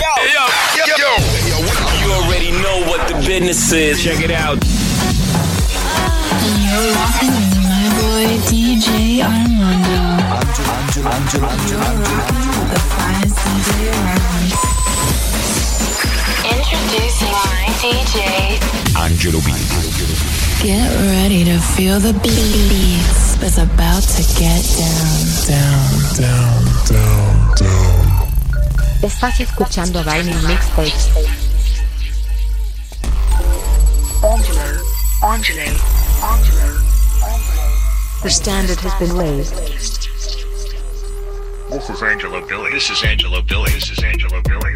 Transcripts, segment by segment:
yo, yo, yo, yo. You already know what the business is. Check it out. You're rocking with my boy DJ Armando. Angela, Angelo. Angela, Angela, the finest DJ around. Introducing my DJ, Angelo B. Get ready to feel the beats. It's about to get down, down, down, down, down. Estás escuchando Vinyl Mixtapes. Angelo, Angelo, Angelo, Angelo. The standard has been raised. This is Angelo Billy. This is Angelo Billy. This is Angelo Billy.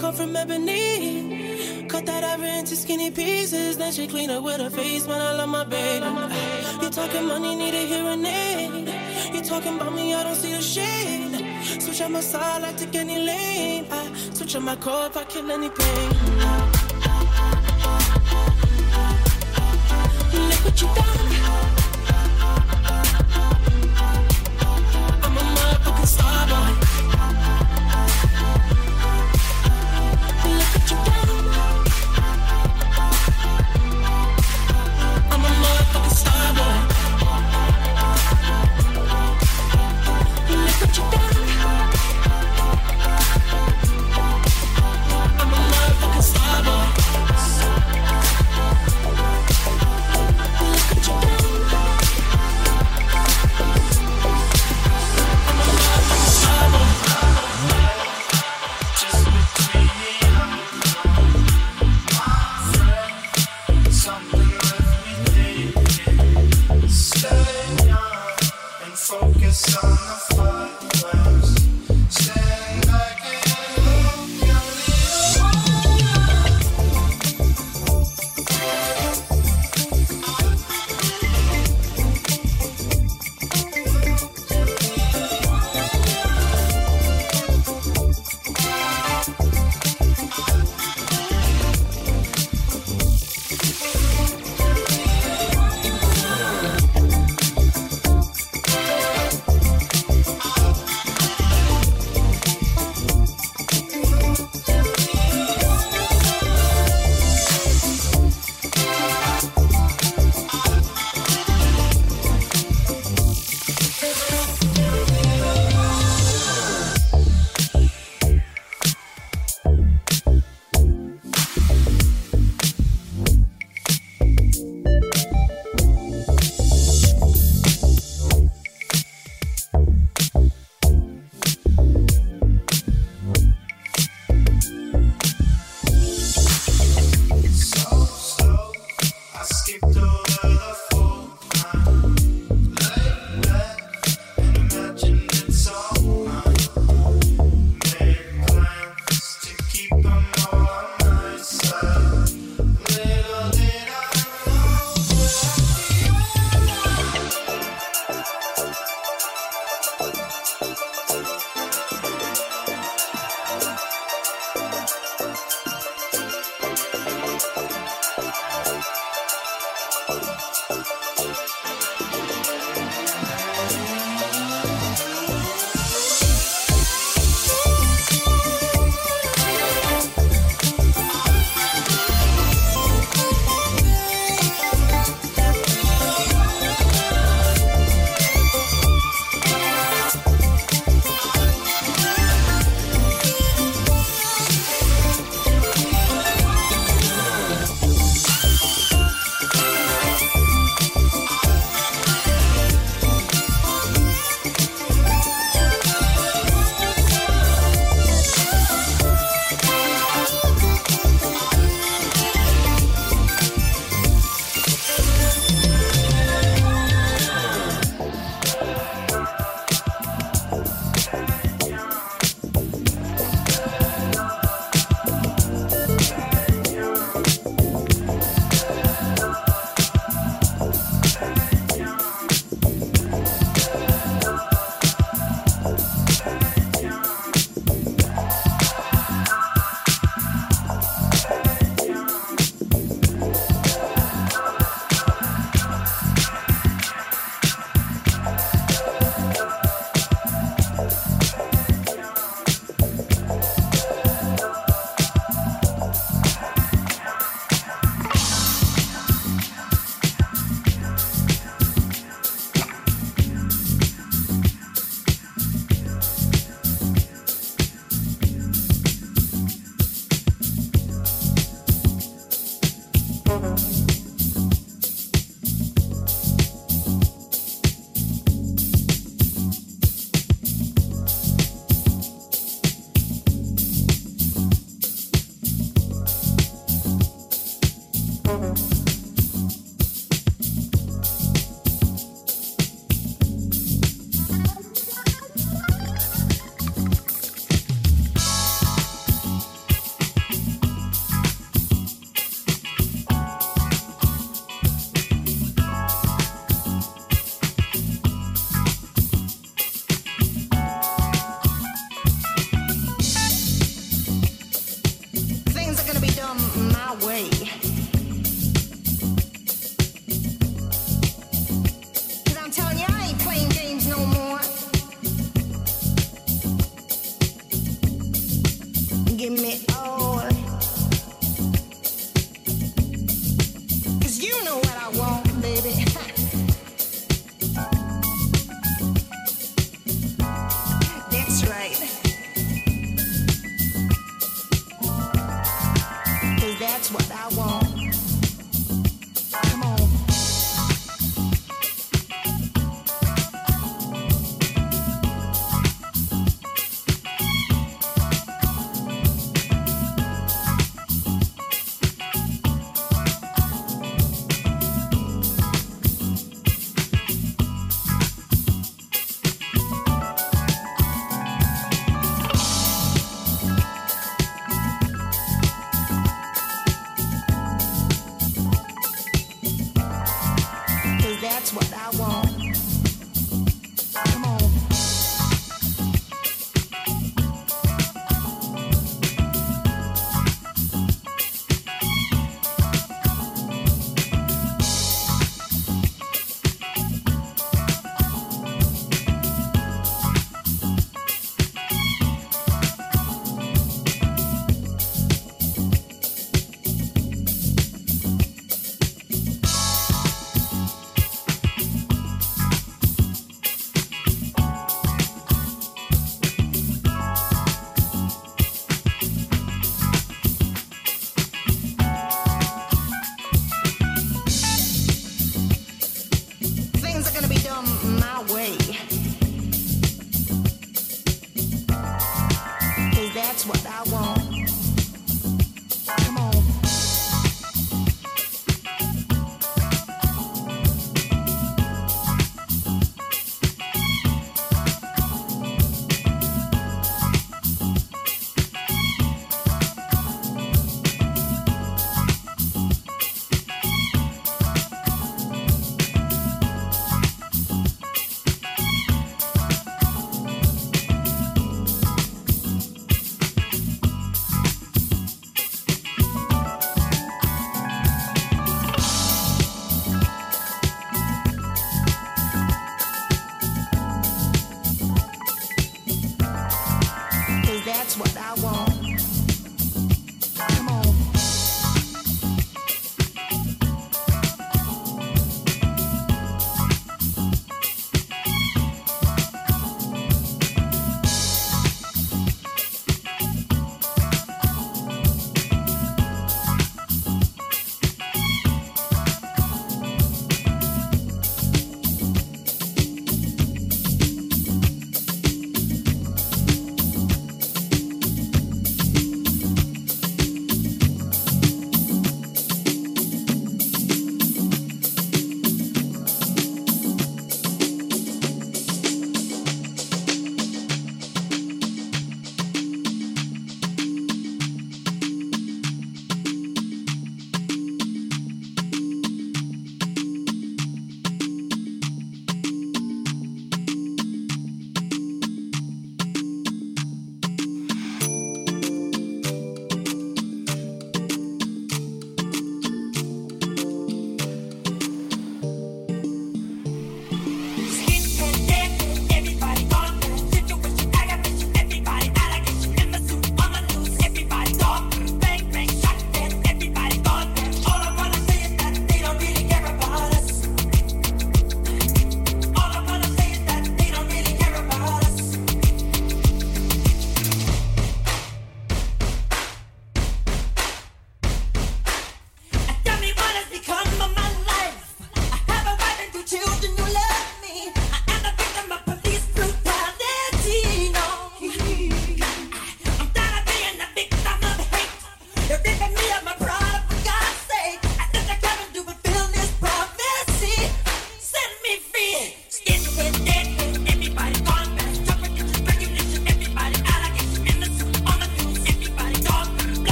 come from ebony. Cut that ivory into skinny pieces. Then she clean up with her face. Man, I love my baby. You talking money, need a hearing aid. You talking about me, I don't see a shade. Switch on my side, I take any lane. I switch on my core if I kill any pain. Look what you done.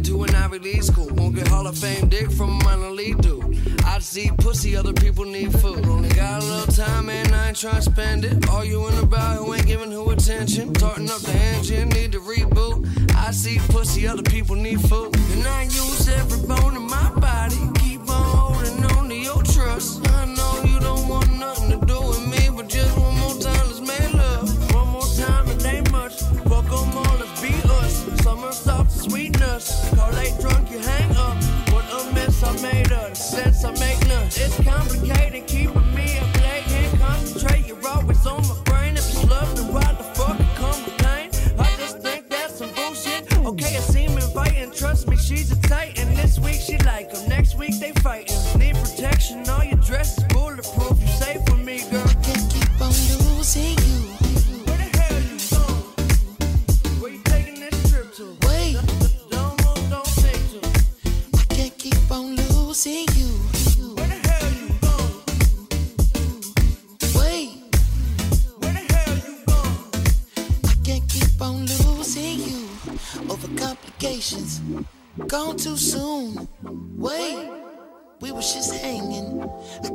nigga to an Ivy League school. Won't get Hall of Fame dick from a minor league dude. I just eat pussy, other people need food. Only got a little time and I ain't trying to spend it. All you in about who ain't giving who attention. Starting up the engine, need to reboot. I see pussy, other people need food.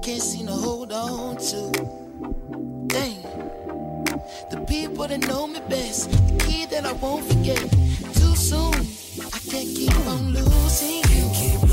can't seem to hold on to. Dang. The people that know me best, the key that I won't forget. Too soon, I can't keep on losing. you. keep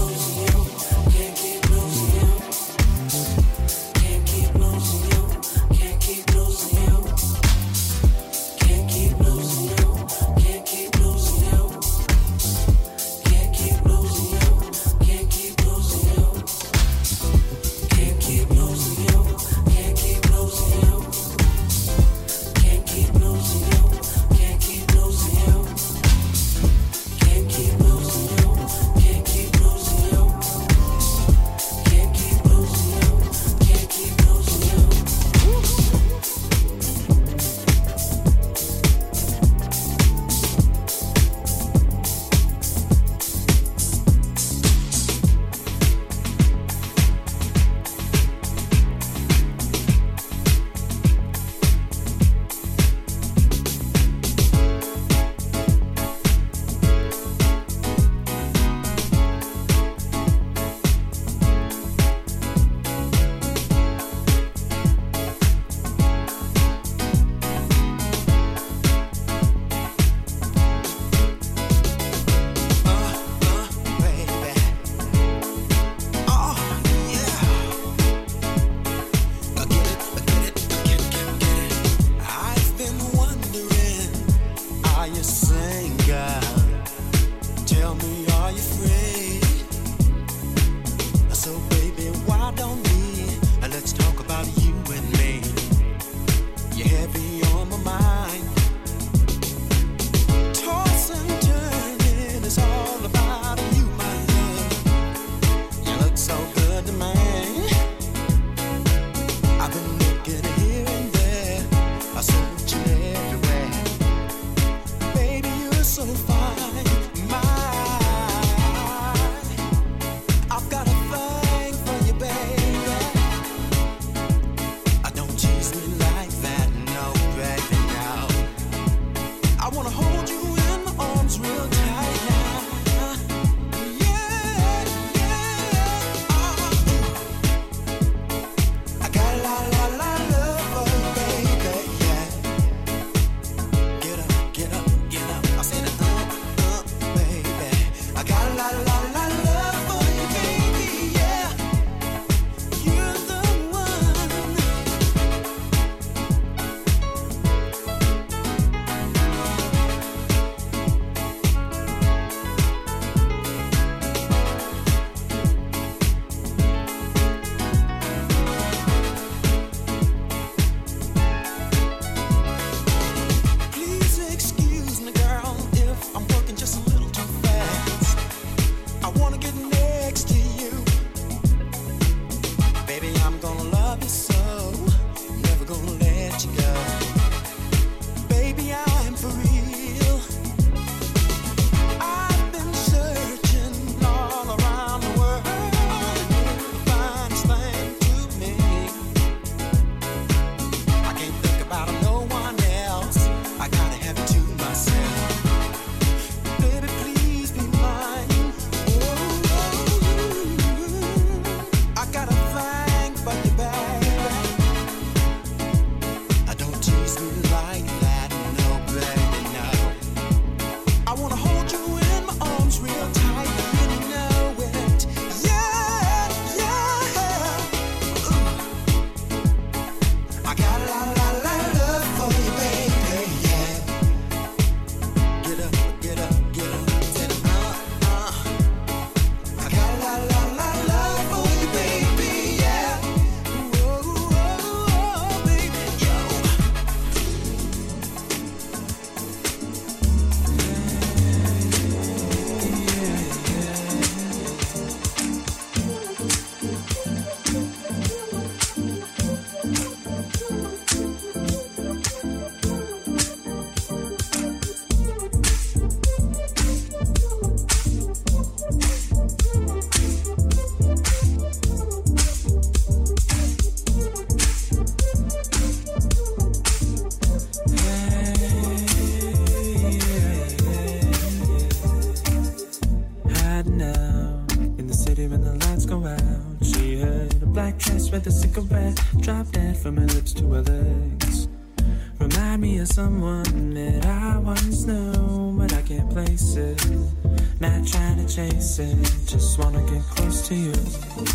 to you.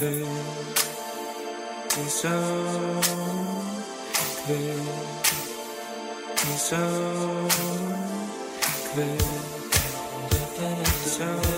It's so clear. It's so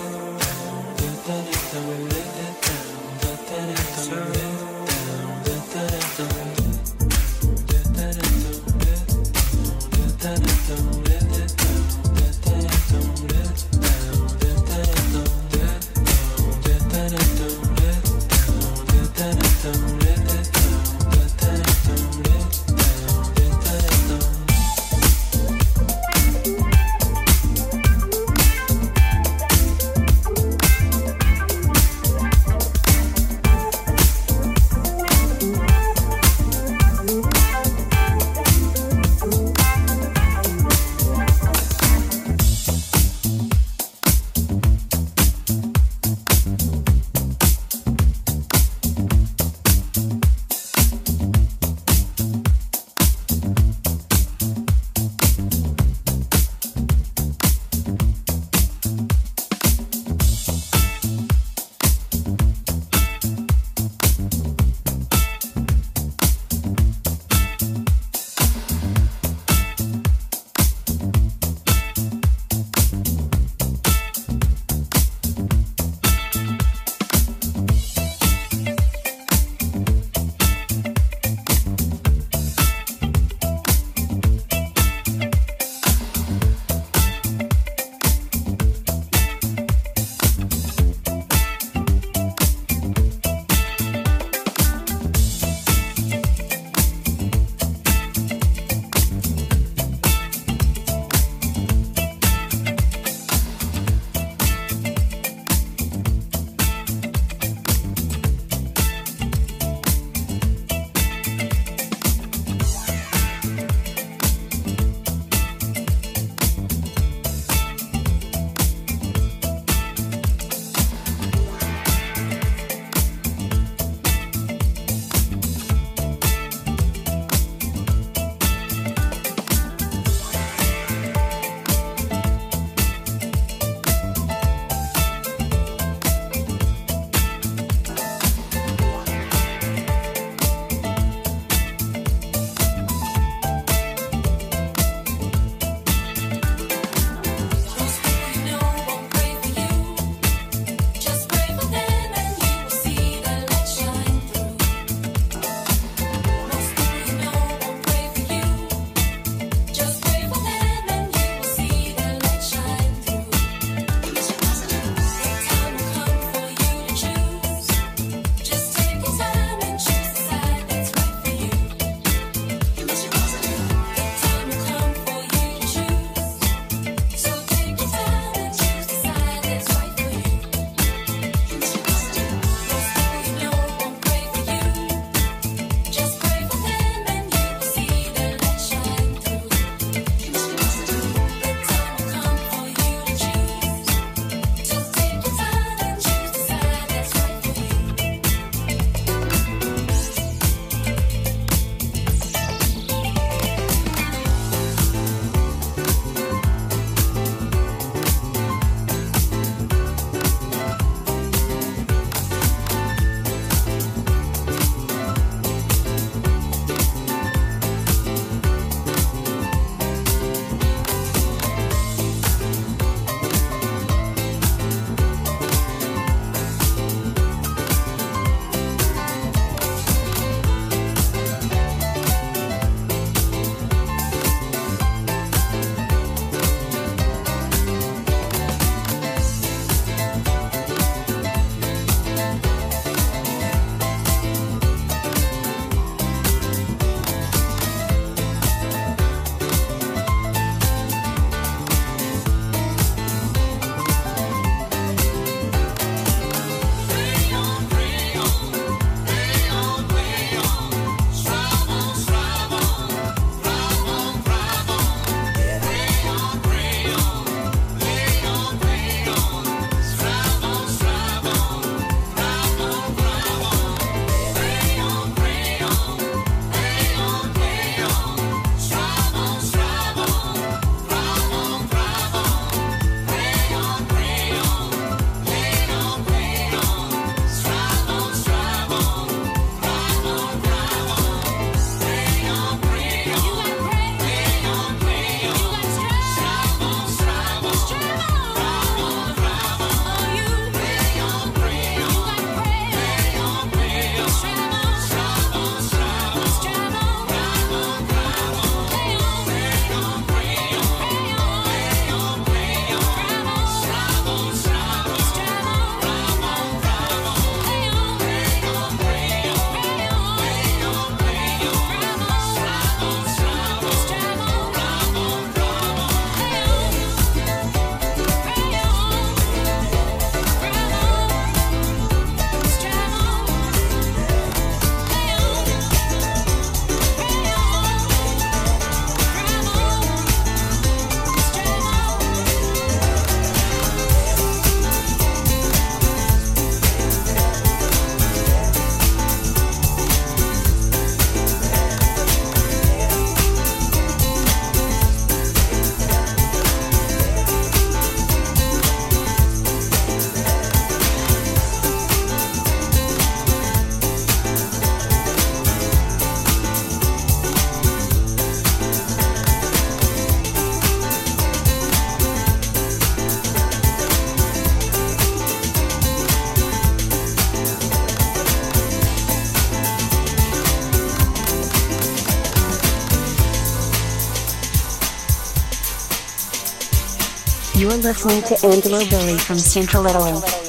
You're listening to Angelo Billy from Central Italy.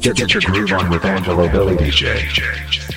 Get, your groove on with Angelo Billy DJ.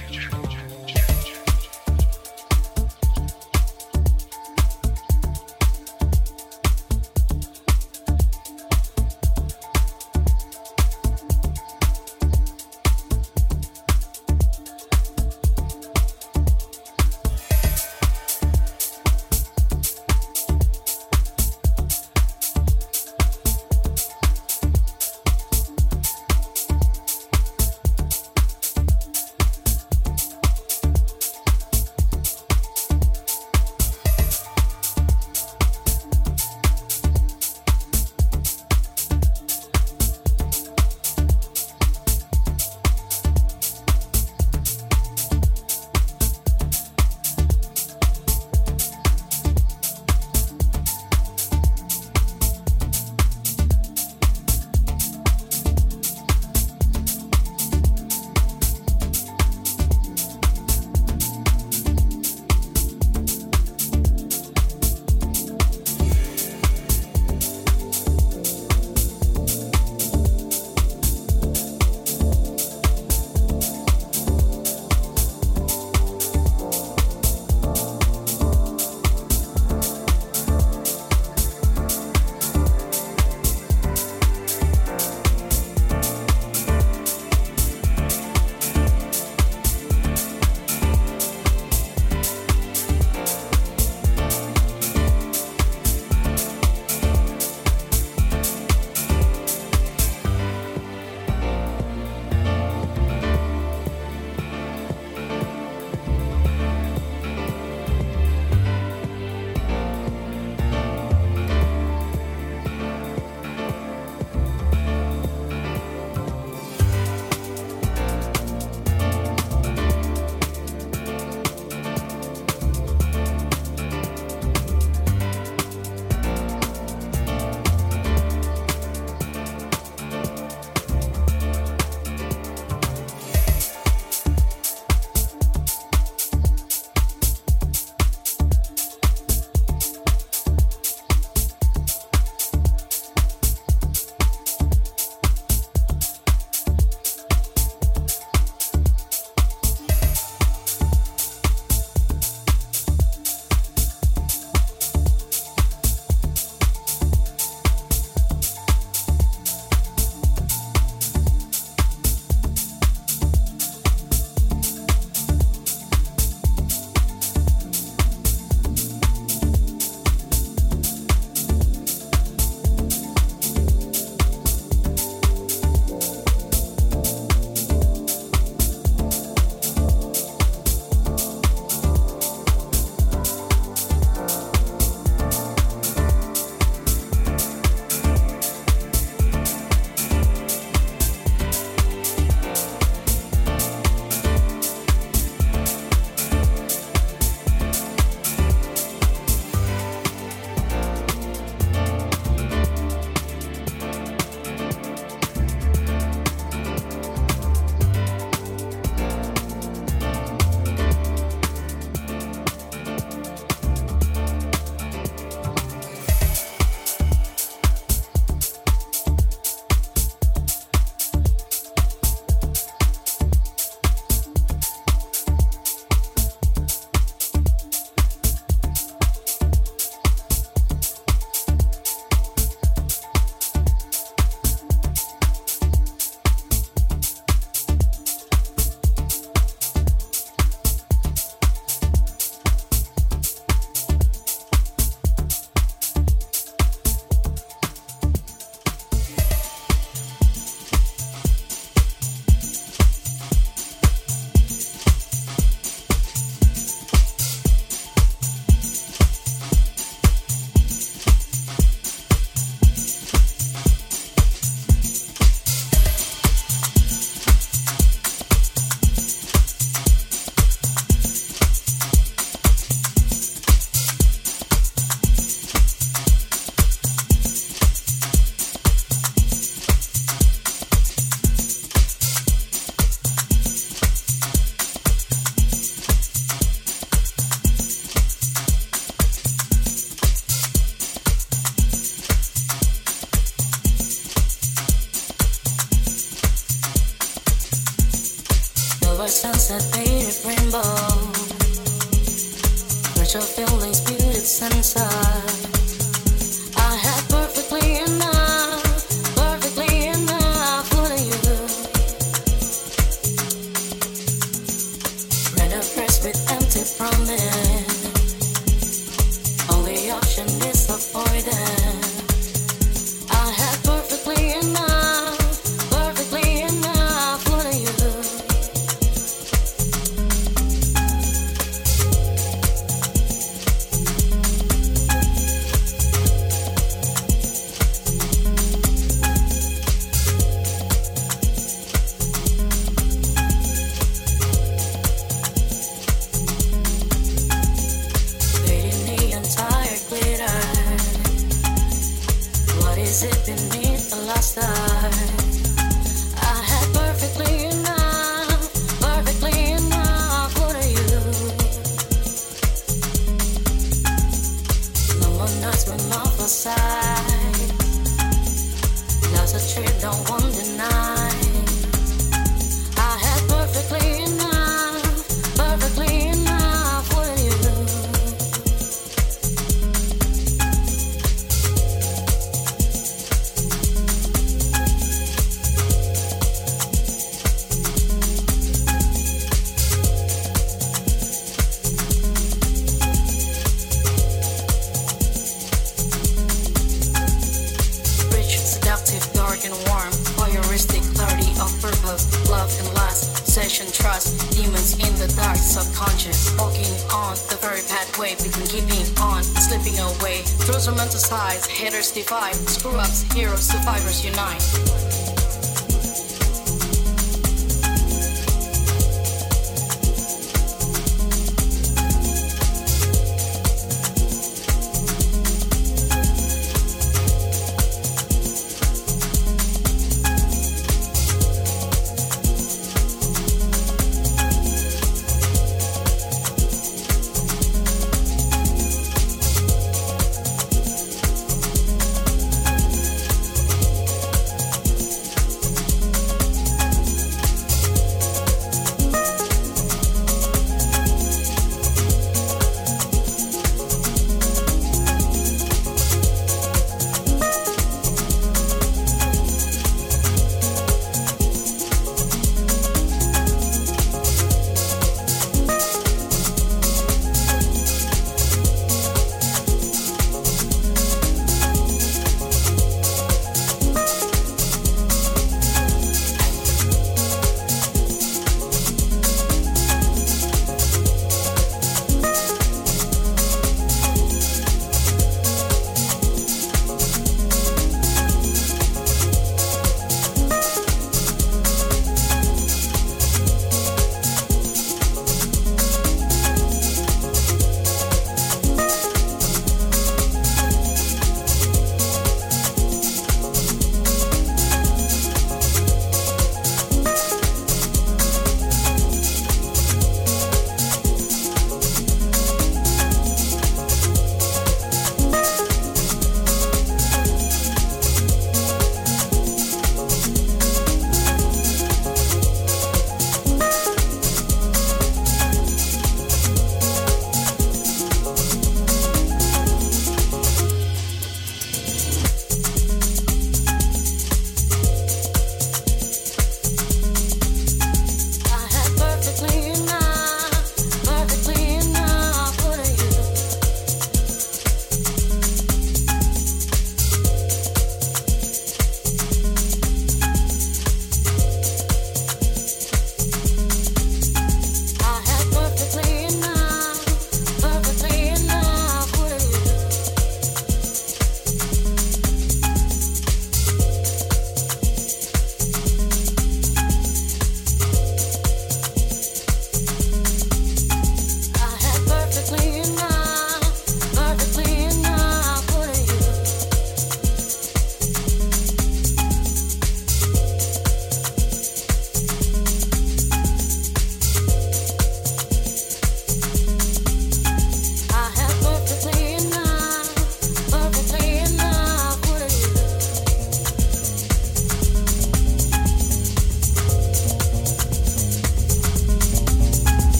Love's a trip, don't want